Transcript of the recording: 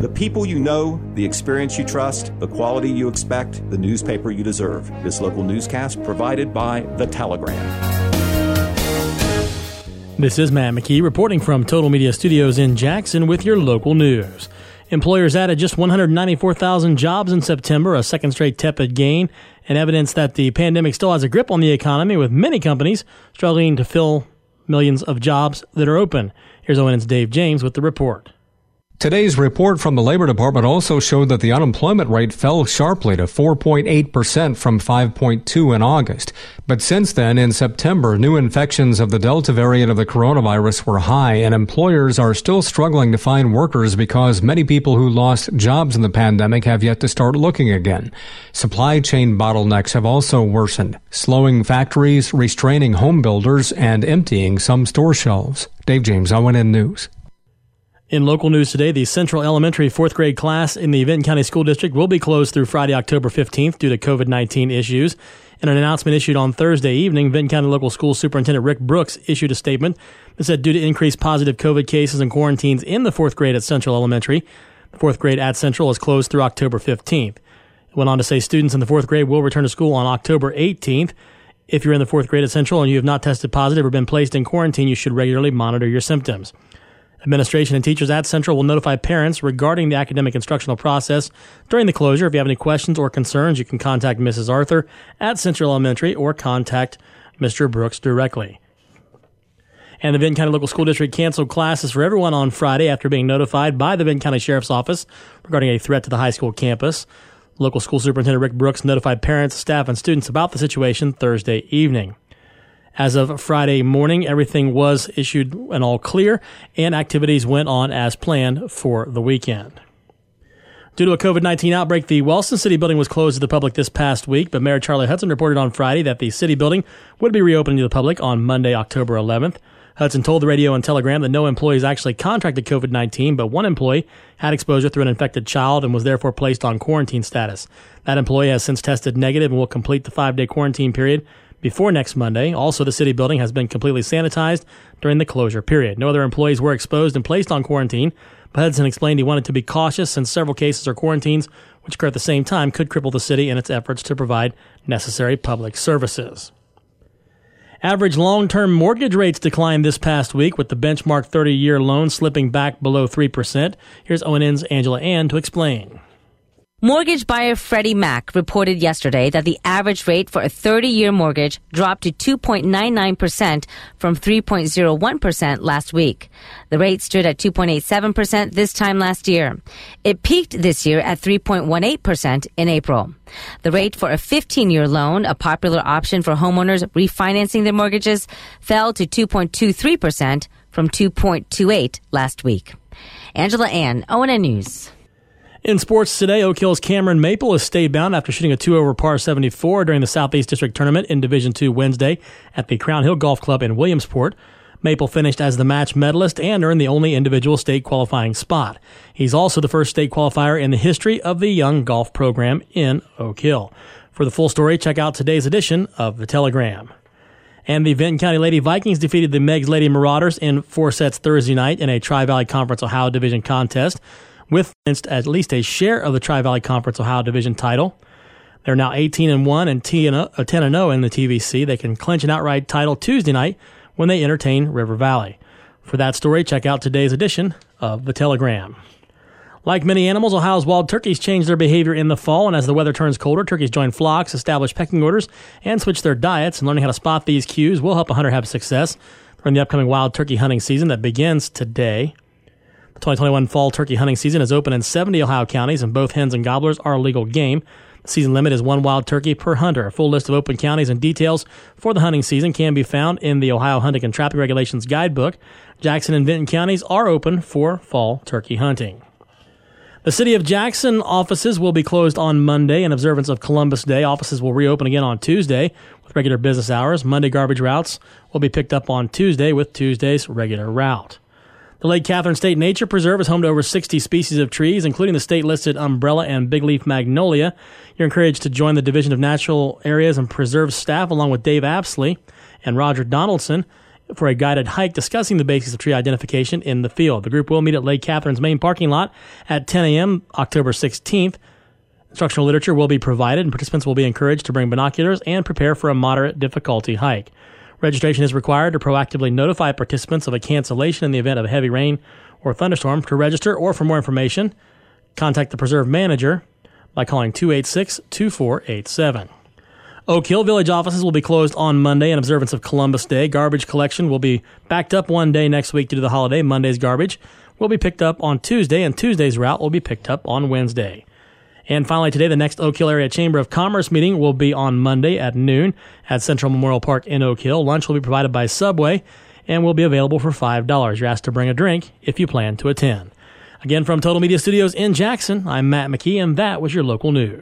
The people you know, the experience you trust, the quality you expect, the newspaper you deserve. This local newscast provided by The Telegram. This is Matt McKee reporting from Total Media Studios in Jackson with your local news. Employers added just 194,000 jobs in September, a second straight tepid gain, and evidence that the pandemic still has a grip on the economy, with many companies struggling to fill millions of jobs that are open. Here's ONN's Dave James with the report. Today's report from the Labor Department also showed that the unemployment rate fell sharply to 4.8% from 5.2 in August. But since then, in September, new infections of the Delta variant of the coronavirus were high and employers are still struggling to find workers because many people who lost jobs in the pandemic have yet to start looking again. Supply chain bottlenecks have also worsened, slowing factories, restraining home builders, and emptying some store shelves. Dave James, ONN News. In local news today, the Central Elementary fourth grade class in the Vinton County School District will be closed through Friday, October 15th due to COVID 19 issues. In an announcement issued on Thursday evening, Vinton County Local School Superintendent Rick Brooks issued a statement that said due to increased positive COVID cases and quarantines in the fourth grade at Central Elementary, the fourth grade at Central is closed through October 15th. It went on to say students in the fourth grade will return to school on October 18th. If you're in the fourth grade at Central and you have not tested positive or been placed in quarantine, you should regularly monitor your symptoms. Administration and teachers at Central will notify parents regarding the academic instructional process during the closure. If you have any questions or concerns, you can contact Mrs. Arthur at Central Elementary or contact Mr. Brooks directly. And the Vinton County Local School District canceled classes for everyone on Friday after being notified by the Vinton County Sheriff's Office regarding a threat to the high school campus. Local school superintendent Rick Brooks notified parents, staff, and students about the situation Thursday evening. As of Friday morning, everything was issued and all clear, and activities went on as planned for the weekend. Due to a COVID 19 outbreak, the Wellston City building was closed to the public this past week, but Mayor Charlie Hudson reported on Friday that the city building would be reopening to the public on Monday, October 11th. Hudson told the radio and telegram that no employees actually contracted COVID 19, but one employee had exposure through an infected child and was therefore placed on quarantine status. That employee has since tested negative and will complete the five day quarantine period before next Monday. Also, the city building has been completely sanitized during the closure period. No other employees were exposed and placed on quarantine. But Hudson explained he wanted to be cautious since several cases or quarantines, which occur at the same time, could cripple the city in its efforts to provide necessary public services. Average long term mortgage rates declined this past week with the benchmark 30 year loan slipping back below 3%. Here's ONN's Angela Ann to explain. Mortgage buyer Freddie Mac reported yesterday that the average rate for a 30 year mortgage dropped to 2.99% from 3.01% last week. The rate stood at 2.87% this time last year. It peaked this year at 3.18% in April. The rate for a 15 year loan, a popular option for homeowners refinancing their mortgages, fell to 2.23% from 2.28 last week. Angela Ann, ONN News. In sports today, Oak Hill's Cameron Maple is stayed bound after shooting a two over par 74 during the Southeast District Tournament in Division II Wednesday at the Crown Hill Golf Club in Williamsport. Maple finished as the match medalist and earned the only individual state qualifying spot. He's also the first state qualifier in the history of the Young Golf program in Oak Hill. For the full story, check out today's edition of The Telegram. And the Vinton County Lady Vikings defeated the Meigs Lady Marauders in four sets Thursday night in a Tri Valley Conference Ohio Division contest with at least a share of the Tri Valley Conference Ohio Division title. They're now 18 and 1 and 10 uh, uh, and 0 in the TVC. They can clinch an outright title Tuesday night when they entertain River Valley. For that story, check out today's edition of The Telegram. Like many animals, Ohio's wild turkeys change their behavior in the fall, and as the weather turns colder, turkeys join flocks, establish pecking orders, and switch their diets. And learning how to spot these cues will help a hunter have success during the upcoming wild turkey hunting season that begins today. 2021 fall turkey hunting season is open in 70 Ohio counties, and both hens and gobblers are legal game. The season limit is one wild turkey per hunter. A full list of open counties and details for the hunting season can be found in the Ohio Hunting and Trapping Regulations Guidebook. Jackson and Vinton counties are open for fall turkey hunting. The City of Jackson offices will be closed on Monday in observance of Columbus Day. Offices will reopen again on Tuesday with regular business hours. Monday garbage routes will be picked up on Tuesday with Tuesday's regular route. The Lake Katharine State Nature Preserve is home to over 60 species of trees, including the state listed umbrella and bigleaf magnolia. You're encouraged to join the Division of Natural Areas and Preserve staff along with Dave Apsley and Roger Donaldson for a guided hike discussing the basics of tree identification in the field. The group will meet at Lake Katharine's main parking lot at 10 a.m. October 16th. Instructional literature will be provided, and participants will be encouraged to bring binoculars and prepare for a moderate difficulty hike. Registration is required to proactively notify participants of a cancellation in the event of heavy rain or thunderstorm. To register or for more information, contact the preserve manager by calling 286 2487. Oak Hill Village offices will be closed on Monday in observance of Columbus Day. Garbage collection will be backed up one day next week due to the holiday. Monday's garbage will be picked up on Tuesday, and Tuesday's route will be picked up on Wednesday. And finally, today, the next Oak Hill Area Chamber of Commerce meeting will be on Monday at noon at Central Memorial Park in Oak Hill. Lunch will be provided by Subway and will be available for $5. You're asked to bring a drink if you plan to attend. Again, from Total Media Studios in Jackson, I'm Matt McKee, and that was your local news.